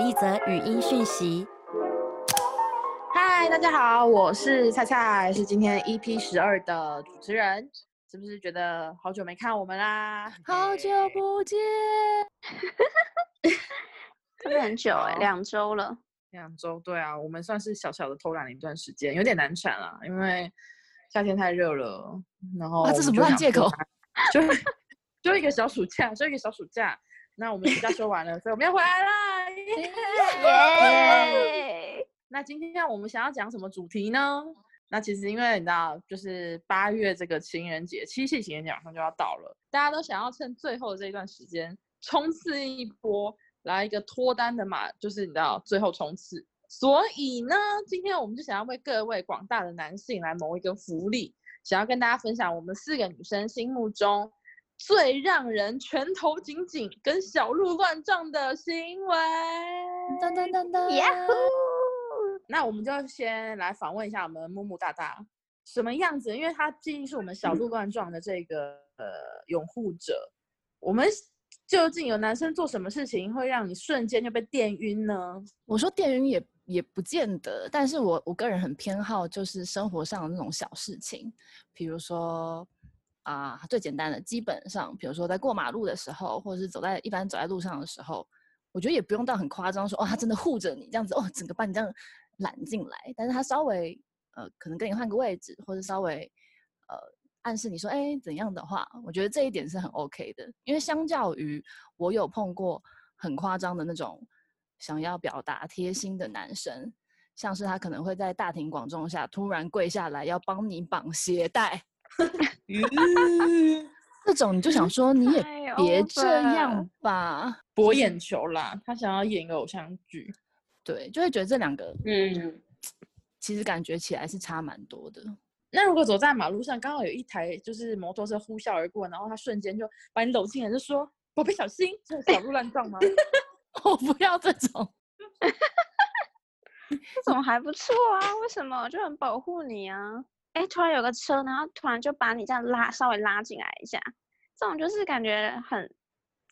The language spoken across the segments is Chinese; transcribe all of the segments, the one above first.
一则语音讯息。嗨，大家好，我是菜菜，是今天 EP 十二的主持人。是不是觉得好久没看我们啦？好久不见，真的很久哎，两周了。两周，对啊，我们算是小小的偷懒了一段时间，有点难产了，因为夏天太热了。然后啊，这什么烂借口？就就一个小暑假，就一个小暑假。那我们暑假说完了，所以我们要回来了。那今天我们想要讲什么主题呢？那其实因为你知道，就是八月这个情人节，七夕情人节马上就要到了，大家都想要趁最后的这一段时间冲刺一波，来一个脱单的嘛，就是你知道最后冲刺。所以呢，今天我们就想要为各位广大的男性来谋一个福利，想要跟大家分享我们四个女生心目中最让人拳头紧紧、跟小鹿乱撞的行为。噔噔噔噔，呀呼！那我们就先来访问一下我们木木大大什么样子，因为他毕竟是我们小鹿乱撞的这个呃拥护者。我们究竟有男生做什么事情会让你瞬间就被电晕呢？我说电晕也也不见得，但是我我个人很偏好就是生活上的那种小事情，比如说啊最简单的，基本上比如说在过马路的时候，或者是走在一般走在路上的时候，我觉得也不用到很夸张，说哦他真的护着你这样子，哦整个把你这样。揽进来，但是他稍微呃，可能跟你换个位置，或者稍微呃暗示你说，哎，怎样的话，我觉得这一点是很 OK 的。因为相较于我有碰过很夸张的那种想要表达贴心的男生，像是他可能会在大庭广众下突然跪下来要帮你绑鞋带，这种你就想 说你也别这样吧，博眼球啦，他想要演个偶像剧。对，就会觉得这两个，嗯，其实感觉起来是差蛮多的。那如果走在马路上，刚好有一台就是摩托车呼啸而过，然后他瞬间就把你搂进来，就说：“宝贝，小心，这小鹿乱撞吗？” 我不要这种，这种还不错啊。为什么？就很保护你啊。哎，突然有个车，然后突然就把你这样拉，稍微拉进来一下，这种就是感觉很。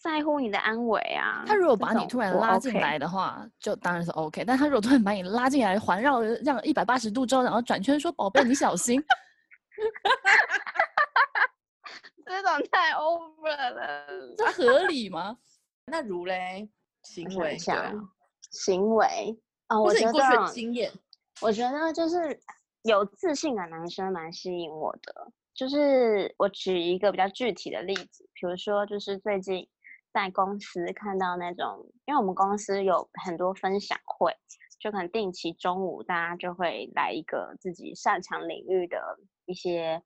在乎你的安危啊！他如果把你突然拉进来的话，就当然是 OK。但他如果突然把你拉进来，环绕这样一百八十度之后，然后转圈说：“宝贝，你小心。”这种太 over 了，这合理吗？那如嘞，行为行为啊，我觉得经验，我觉得就是有自信的男生蛮吸引我的。就是我举一个比较具体的例子，比如说就是最近。在公司看到那种，因为我们公司有很多分享会，就可能定期中午大家就会来一个自己擅长领域的一些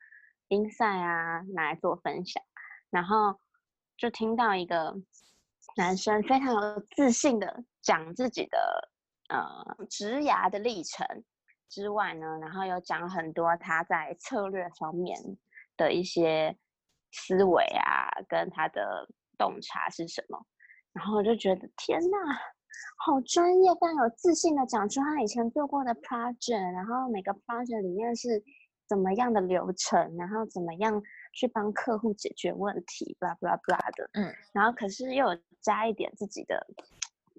比赛啊，拿来做分享。然后就听到一个男生非常有自信的讲自己的呃职涯的历程之外呢，然后有讲很多他在策略方面的一些思维啊，跟他的。洞察是什么？然后我就觉得天哪，好专业，非常有自信的讲出他以前做过的 project，然后每个 project 里面是怎么样的流程，然后怎么样去帮客户解决问题，blah blah blah 的。嗯，然后可是又有加一点自己的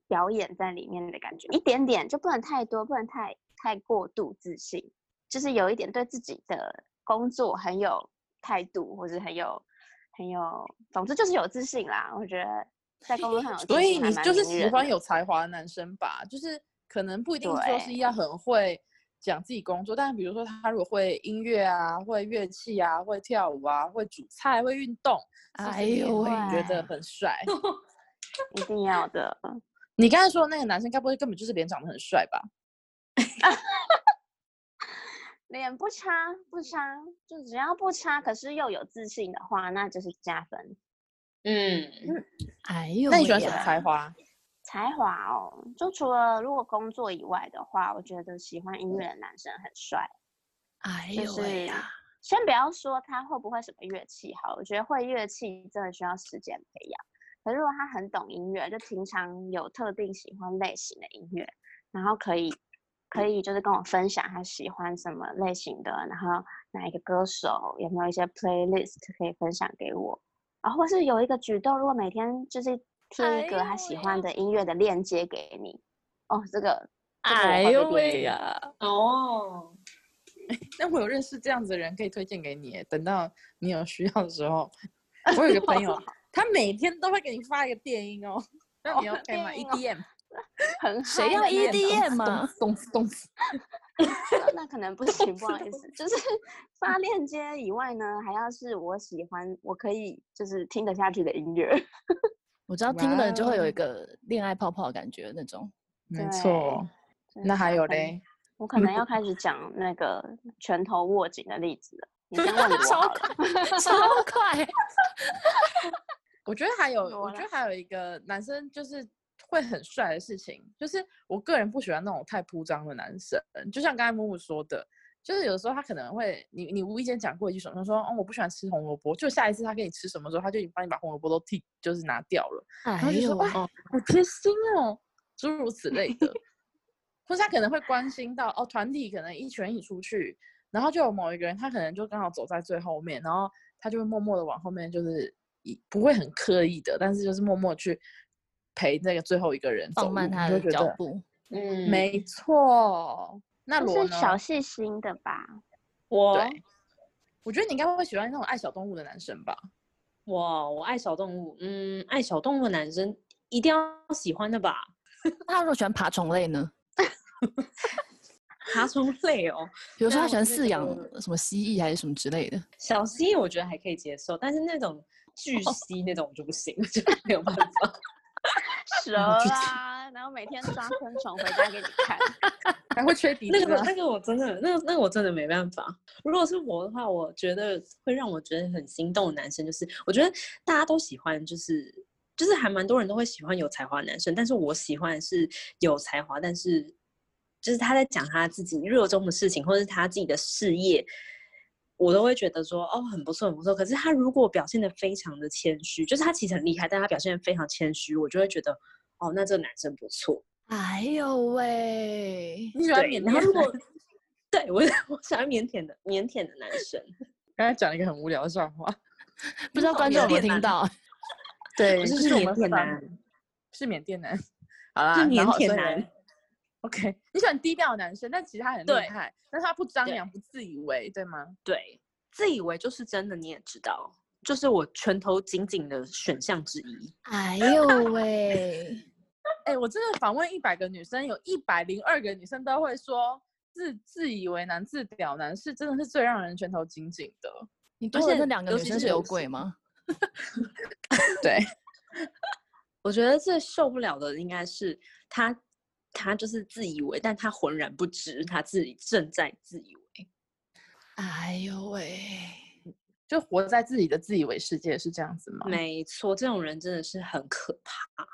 表演在里面的感觉，一点点就不能太多，不能太太过度自信，就是有一点对自己的工作很有态度，或者很有。很有，总之就是有自信啦。我觉得在工作上有自信，所以你就是喜欢有才华的男生吧？就是可能不一定说是要很会讲自己工作，但是比如说他如果会音乐啊，会乐器啊，会跳舞啊，会煮菜，会运动，哎呦，觉得很帅，一定要的。你刚才说的那个男生，该不会根本就是脸长得很帅吧？脸不差不差，就只要不差，可是又有自信的话，那就是加分。嗯，哎呦，那你喜欢什么才华？才华哦，就除了如果工作以外的话，我觉得喜欢音乐的男生很帅。哎呦呀，先不要说他会不会什么乐器好，我觉得会乐器真的需要时间培养。可是如果他很懂音乐，就平常有特定喜欢类型的音乐，然后可以。可以就是跟我分享他喜欢什么类型的，然后哪一个歌手有没有一些 playlist 可以分享给我，啊，或是有一个举动，如果每天就是贴一个他喜欢的音乐的链接给你，哦，这个，这个我哎呦喂呀！哦，那我有认识这样子的人，可以推荐给你。等到你有需要的时候，我有一个朋友，他每天都会给你发一个电音哦，那你哦 OK 吗？EDM，很谁要 EDM 嘛？咚咚，那可能不行，不好意思，就是发链接以外呢，还要是我喜欢，我可以就是听得下去的音乐。我知道听了就会有一个恋爱泡泡的感觉那种。没错。那还有？嘞？我可能要开始讲那个拳头握紧的例子了。你 先问我超快。超快，我觉得还有，我觉得还有一个男生就是会很帅的事情，就是我个人不喜欢那种太铺张的男生。就像刚才木木说的，就是有时候他可能会，你你无意间讲过一句什么，他说哦我不喜欢吃红萝卜，就下一次他给你吃什么时候，他就已经帮你把红萝卜都剔，就是拿掉了，然哎后就说呦，哇好贴心哦，诸如此类的。或是他可能会关心到哦，团体可能一群人一起出去，然后就有某一个人他可能就刚好走在最后面，然后他就会默默的往后面，就是一不会很刻意的，但是就是默默去陪那个最后一个人走路，放慢他的你就觉得脚步。嗯，没错。那就罗？是小细心的吧？我，我觉得你应该会喜欢那种爱小动物的男生吧？哇，我爱小动物，嗯，爱小动物的男生一定要喜欢的吧？那他如果喜欢爬虫类呢？爬虫类哦，比如说他喜欢饲养什么蜥蜴还是什么之类的。小蜥蜴我觉得还可以接受，但是那种巨蜥那种我就不行，就没有办法。蛇啦，然后每天抓昆虫回家给你看。还会吹笛子啊？那个那个我真的，那个那个我真的没办法。如果是我的话，我觉得会让我觉得很心动的男生，就是我觉得大家都喜欢，就是就是还蛮多人都会喜欢有才华的男生，但是我喜欢是有才华，但是就是他在讲他自己热衷的事情，或者是他自己的事业。我都会觉得说哦很不错很不错，可是他如果表现的非常的谦虚，就是他其实很厉害，但他表现的非常谦虚，我就会觉得哦那这个男生不错。哎呦喂，你喜欢对，缅然后如果甸男？对我 我喜欢腼腆的腼腆的男生，刚才讲了一个很无聊的笑话。不知道观众有没有听到？对，就是我们上缅甸男，是缅甸男。好啦，是腼腆男嘞。OK，你喜欢低调的男生，但其实他很厉害，但是他不张对扬，不自以为，对吗？对，自以为就是真的，你也知道，就是我拳头紧紧的选项之一。哎呦喂，哎、我真的访问一百个女生，有一百零二个女生都会说自自以为男、自屌男是真的是最让人拳头紧紧的。你多的且那两个女生是有鬼吗？对，我觉得最受不了的应该是他，他就是自以为，但他浑然不知他自己正在自以为。哎呦喂，就活在自己的自以为世界是这样子吗？没错，这种人真的是很可怕。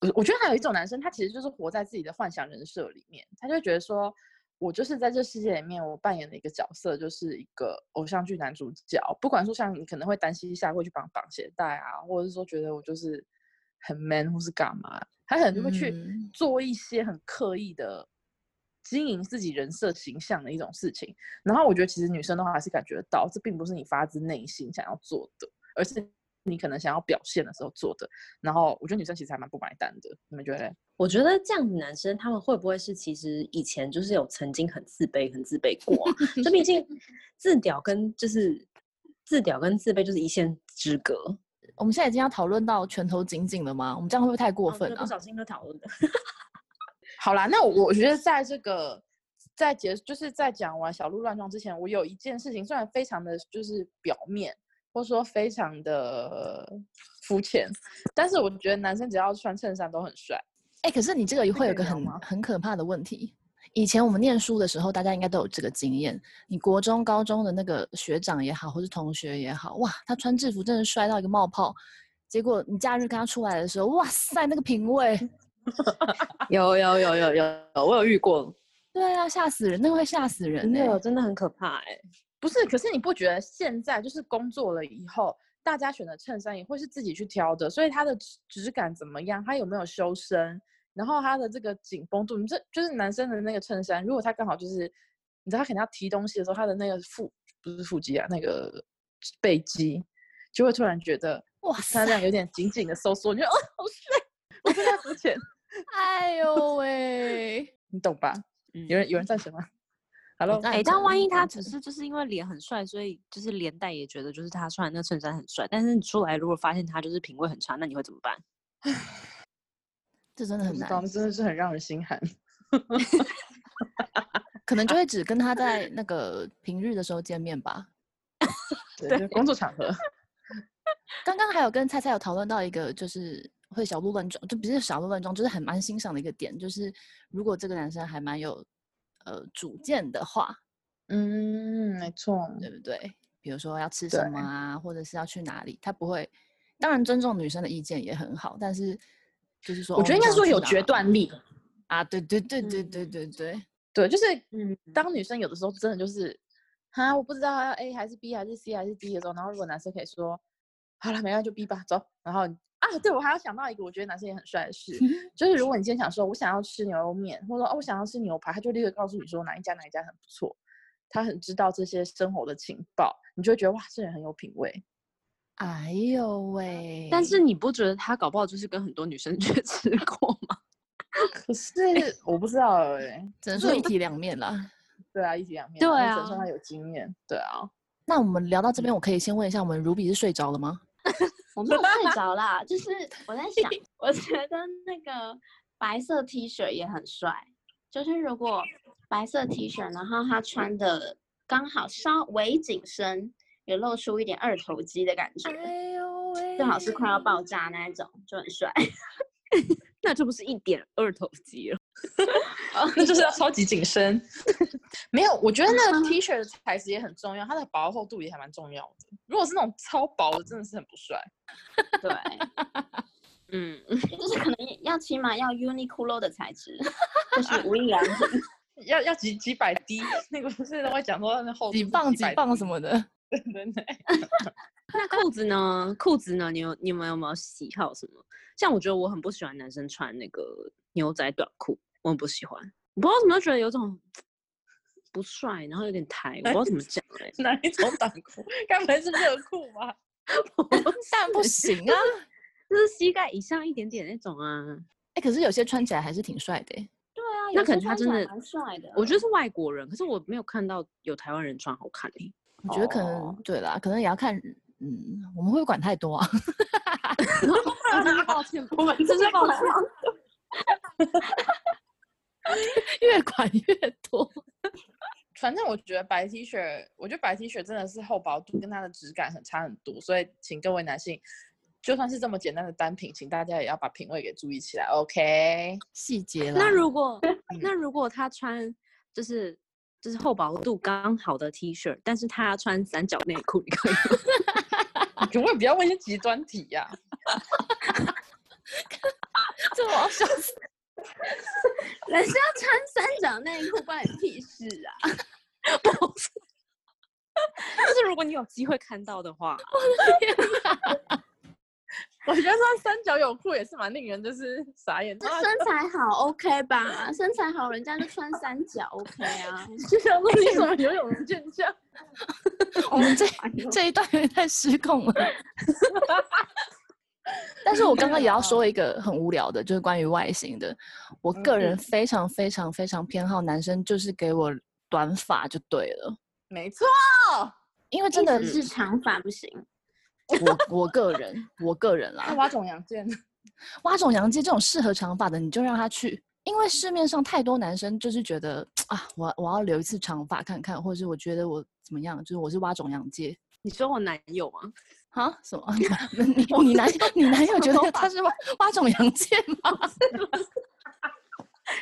我我觉得还有一种男生，他其实就是活在自己的幻想人设里面，他就觉得说，我就是在这世界里面，我扮演的一个角色就是一个偶像剧男主角。不管说像你可能会单膝下跪去绑绑鞋带啊，或者是说觉得我就是很 man 或是干嘛，他可能就会去嗯做一些很刻意的经营自己人设形象的一种事情。然后我觉得其实女生的话还是感觉得到，这并不是你发自内心想要做的，而是你可能想要表现的时候做的。然后我觉得女生其实还蛮不买单的，你们觉得嘞？我觉得这样的男生，他们会不会是其实以前就是有曾经很自卑、很自卑过、啊？就毕竟自屌跟就是自屌跟自卑就是一线之隔。我们现在已经要讨论到拳头紧紧了吗？我们这样会不会太过哦分啊？对不小心就讨论的。好啦，那我我觉得在这个在结就是在讲完小鹿乱撞之前，我有一件事情，虽然非常的就是表面，或者说非常的肤浅，但是我觉得男生只要穿衬衫都很帅。哎、可是你这个会有个很很可怕的问题。以前我们念书的时候，大家应该都有这个经验。你国中、高中的那个学长也好，或是同学也好，哇，他穿制服真的帅到一个冒泡。结果你假日跟他出来的时候，哇塞，那个品味，有有有有有，我有遇过，对啊，吓死人，那个会吓死人、真欸。的真的很可怕哎、不是，可是你不觉得现在就是工作了以后，大家选的衬衫也会是自己去挑的，所以它的质质感怎么样，它有没有修身，然后他的这个紧绷度，你这就是男生的那个衬衫，如果他刚好就是，你知道他肯定要提东西的时候，他的那个腹不是腹肌啊，那个背肌就会突然觉得哇塞他这，样有点紧紧的收缩，你就哦好帅，我真的肤浅，哎呦喂，你懂吧？嗯有人有人赞成吗？Hello，哎、但万一他只是就是因为脸很帅，所以就是连带也觉得就是他穿的那衬衫很帅，但是你出来如果发现他就是品味很差，那你会怎么办？这真的很难，真的是很让人心寒。可能就会只跟他在那个平日的时候见面吧。对，就是工作场合。刚刚还有跟菜菜有讨论到一个，就是会小鹿乱撞，就不是小鹿乱撞，就是很蛮欣赏的一个点，就是如果这个男生还蛮有呃主见的话，嗯，没错。对不对？比如说要吃什么啊，或者是要去哪里，他不会。当然尊重女生的意见也很好，但是就是说，我觉得应该说有决断力。啊，对对对对对对对，对，就是嗯当女生有的时候真的就是，哈，我不知道要 A 还是 B 还是 C 还是 D 的时候，然后如果男生可以说，好了，没关系就 B 吧，走。然后啊，对我还要想到一个我觉得男生也很帅的事，就是如果你今天想说我想要吃牛肉面，或者说哦我想要吃牛排，他就立刻告诉你说哪一家哪一家很不错，他很知道这些生活的情报，你就会觉得哇，这人很有品味。哎呦喂！但是你不觉得他搞不好就是跟很多女生 去吃过吗？可是我不知道哎、只能说一体两面啦。对啊，一体两面对啊，只能说啊他有经验，对啊。那我们聊到这边，我可以先问一下，我们 Ruby 是睡着了吗？我没有睡着啦，就是我在想，我觉得那个白色 T 恤也很帅，就是如果白色 T 恤，然后他穿的刚好稍微紧身，有露出一点二头肌的感觉，哎呦喂最好是快要爆炸那一种，就很帅。那就不是一点二头肌了。那就是要超级紧身。没有，我觉得那个 T 恤的材质也很重要，它的薄厚度也还蛮重要的。如果是那种超薄的，真的是很不帅。对，嗯，就是可能要起码要 Uniqlo 的材质，就是无印良品。要要几几百滴，那个不是都会讲说那厚几磅几磅什么的。对对对。那裤子呢？裤子呢？你有你们有没有喜好什么？像我觉得我很不喜欢男生穿那个牛仔短裤，我很不喜欢。我不知道怎么觉得有种不帅，然后有点抬，我不知道怎么讲哎、哪一种短裤？该不会是热裤吧？但不行啊！就是膝盖以上一点点那种啊。哎、可是有些穿起来还是挺帅的、欸。对啊，那可有些能他真的穿起来蛮帅的。我觉得是外国人，可是我没有看到有台湾人穿好看诶、我觉得可能、哦对啦，可能也要看，嗯，我们会不会管太多啊？真是抱歉，我们真是抱歉。越管越多。反正我觉得白 T 恤，我觉得白 T 恤真的是厚薄度跟它的质感很差很多，所以请各位男性，就算是这么简单的单品，请大家也要把品味给注意起来，OK？细节啦。那如果那如果他穿就是就是厚薄度刚好的 T 恤，但是他穿三角内裤，你可以吗？你可不可以不要问一些极端题呀、这我要笑死。人家穿三角内裤关你屁事啊！就是如果你有机会看到的话，我觉得穿三角泳裤也是蛮令人就是傻眼。这身材好 OK 吧？身材好，人家就穿三角 OK 啊。就想说你怎么游泳健将？我们这 这一段有点太失控了。但是我刚刚也要说一个很无聊的，就是关于外形的。我个人非常非常非常偏好男生，就是给我短发就对了，没错，因为真的是长发不行，我我个人我个人啦，那挖种洋剑，挖种洋介这种适合长发的，你就让他去，因为市面上太多男生就是觉得啊，我我要留一次长发看看，或者是我觉得我怎么样，就是我是挖种洋介你说我男友吗？啊什么？你你男你男友觉得他是挖挖种洋介吗？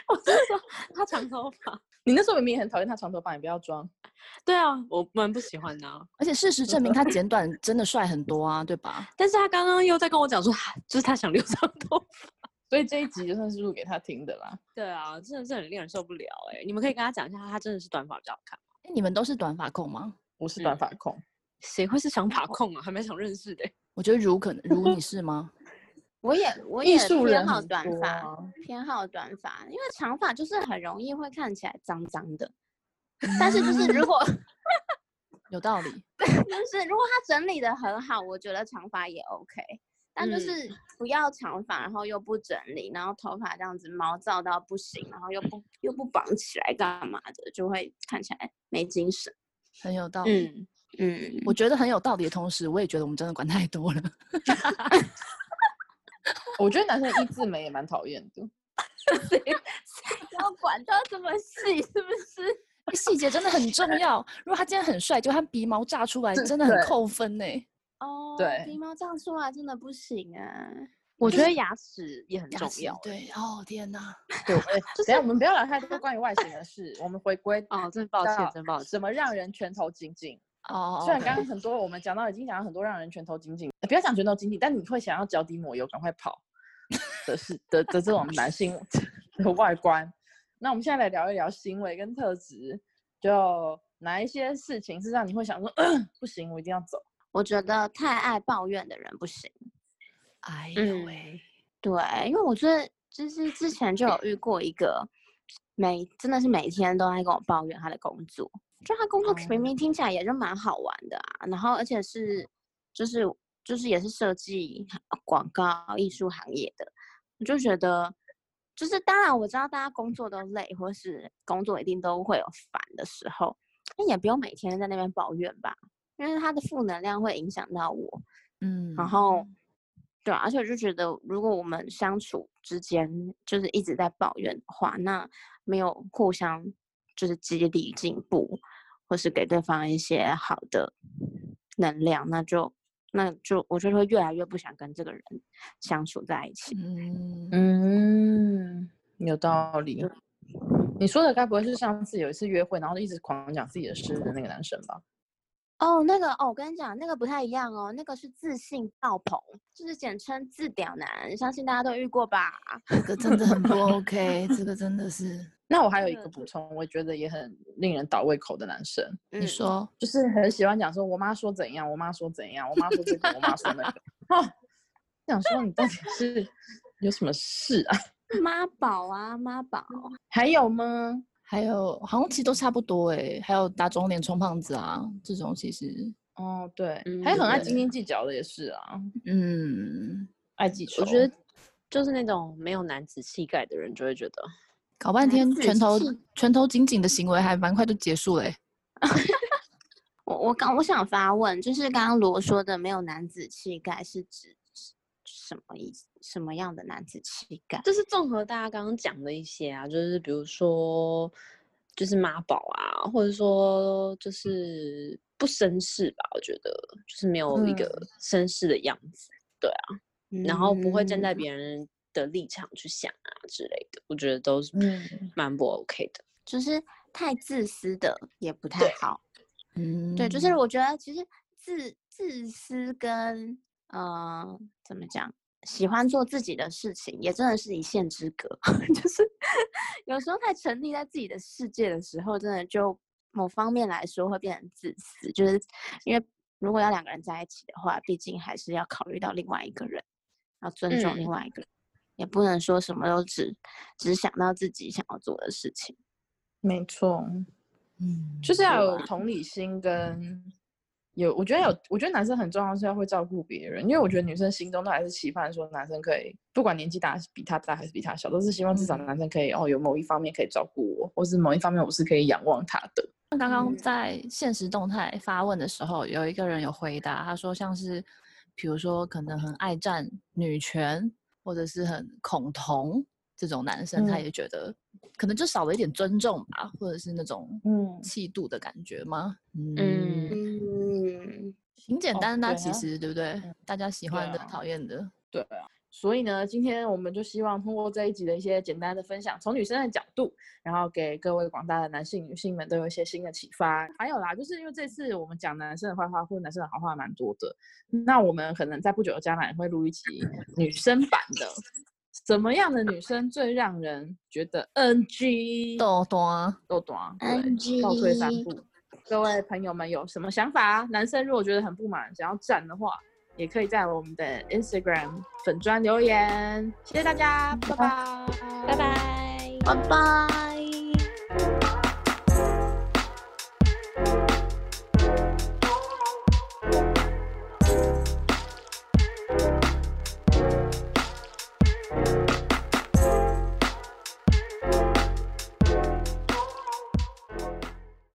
我是说他长头发。你那时候明明很讨厌他长头发，你不要装。对啊，我蛮不喜欢的啊、而且事实证明他剪短真的帅很多啊，对吧？但是他刚刚又在跟我讲说，他 就是他想留长头发。所以这一集就算是录给他听的啦。对啊，真的是很令人受不了哎、你们可以跟他讲一下，他真的是短发比较好看吗。哎，你们都是短发控吗？我是短发控，谁会是长发控啊？还蛮想认识的欸、我觉得如可能如你是吗？我也我艺也偏好短发，啊偏好短发，因为长发就是很容易会看起来脏脏的。但是就是如果有道理。就是如果他整理的很好，我觉得长发也 OK。但就嗯是不要长发，然后又不整理，然后头发这样子毛躁到不行，然后又不又不绑起来干嘛的，就会看起来没精神。很有道理。嗯嗯，我觉得很有道理的同时，我也觉得我们真的管太多了。我觉得男生一字眉也蛮讨厌的。谁要管到这么细，是不是？细节真的很重要。如果他今天很帅，就他鼻毛炸出来，真的很扣分呢。哦，对鼻毛这样出来真的不行啊。我觉得牙齿也很重要。对，哦天哪，对，哎等一下我们不要聊太多关于外形的事，我们回归哦，真抱歉，真抱歉。怎么让人拳头紧紧。哦，虽然刚刚很多我们讲到已经讲到很多让人拳头紧紧，呃不要讲拳头紧紧，但你会想要脚底抹油赶快跑的是的的这种男性的外观。那我们现在来聊一聊行为跟特质，就哪一些事情是让你会想说，不行，我一定要走。我觉得太爱抱怨的人不行。哎呦嗯喂，对，因为我觉得就是之前就有遇过一个每真的是每天都在跟我抱怨他的工作，就他工作明明听起来也就蛮好玩的啊，然后而且是就是就是也是设计广告艺术行业的，我就觉得就是当然我知道大家工作都累，或是工作一定都会有烦的时候，那也不用每天在那边抱怨吧，因为他的负能量会影响到我，嗯，然后，对啊，而且我就觉得，如果我们相处之间就是一直在抱怨的话，那没有互相就是激励进步，或是给对方一些好的能量，那就那就我就会越来越不想跟这个人相处在一起。嗯，嗯，有道理。你说的该不会是上次有一次约会，然后一直狂讲自己的事的那个男生吧？哦，那个哦，我跟你讲，那个不太一样哦，那个是自信爆棚，就是简称自屌男，相信大家都遇过吧？这个真的很不 OK，这个真的是，那我还有一个个补充，我觉得也很令人倒胃口的男生，嗯，你说，就是很喜欢讲说我妈说怎样，我妈说怎样，我妈说这个，我妈说那个。哦，想说你到底是有什么事啊？妈宝啊，妈宝，还有吗？还有好像其实都差不多哎，还有打肿脸充胖子啊，这种其实，哦，对，嗯还有很爱斤斤计较的也是啊，嗯，爱记仇。我觉得就是那种没有男子气概的人，就会觉得搞半天拳头拳头紧紧的行为还蛮快就结束嘞。我我刚我想发问，就是刚刚罗说的没有男子气概是指什么意思？什么样的男子气概？就是综合大家刚刚讲的一些啊，就是比如说就是妈宝啊，或者说就是不绅士吧，我觉得就是没有一个嗯绅士的样子，对啊然后不会站在嗯别人的立场去想啊之类的，我觉得都是嗯蛮不 OK 的。就是太自私的也不太好。嗯，对，就是我觉得其实自自私跟呃怎么讲，喜欢做自己的事情，也真的是一线之隔。就是有时候太沉溺在自己的世界的时候，真的就某方面来说会变成自私，就是因为如果要两个人在一起的话，毕竟还是要考虑到另外一个人，要尊重另嗯外一个人，也不能说什么都只只想到自己想要做的事情。没错，嗯，就是要有同理心跟有，我觉得有，我觉得男生很重要是要会照顾别人，因为我觉得女生心中都还是期盼说男生可以，不管年纪大比他大还是比他小，都是希望至少嗯。男生可以哦有某一方面可以照顾我，或是某一方面我是可以仰望他的。刚刚嗯。在现实动态发问的时候，有一个人有回答，他说像是，比如说可能很爱占女权，或者是很恐同这种男生，他嗯。也觉得可能就少了一点尊重吧，或者是那种嗯。气度的感觉吗？嗯，嗯嗯，哦挺简单的啊，对啊其实对不对？大家喜欢的、啊讨厌的，对啊，所以呢，今天我们就希望通过这一集的一些简单的分享，从女生的角度，然后给各位广大的男性、女性们都有一些新的启发。还有啦，就是因为这次我们讲男生的坏话或男生的好话蛮多的，那我们可能在不久的将来会录一集女生版的。什么样的女生最让人觉得 NG 豆多豆短？对，NG 倒退三步。各位朋友们有什么想法？男生如果觉得很不满，想要站的话，也可以在我们的 Instagram 粉砖留言。谢谢大家，拜拜，拜拜。拜拜。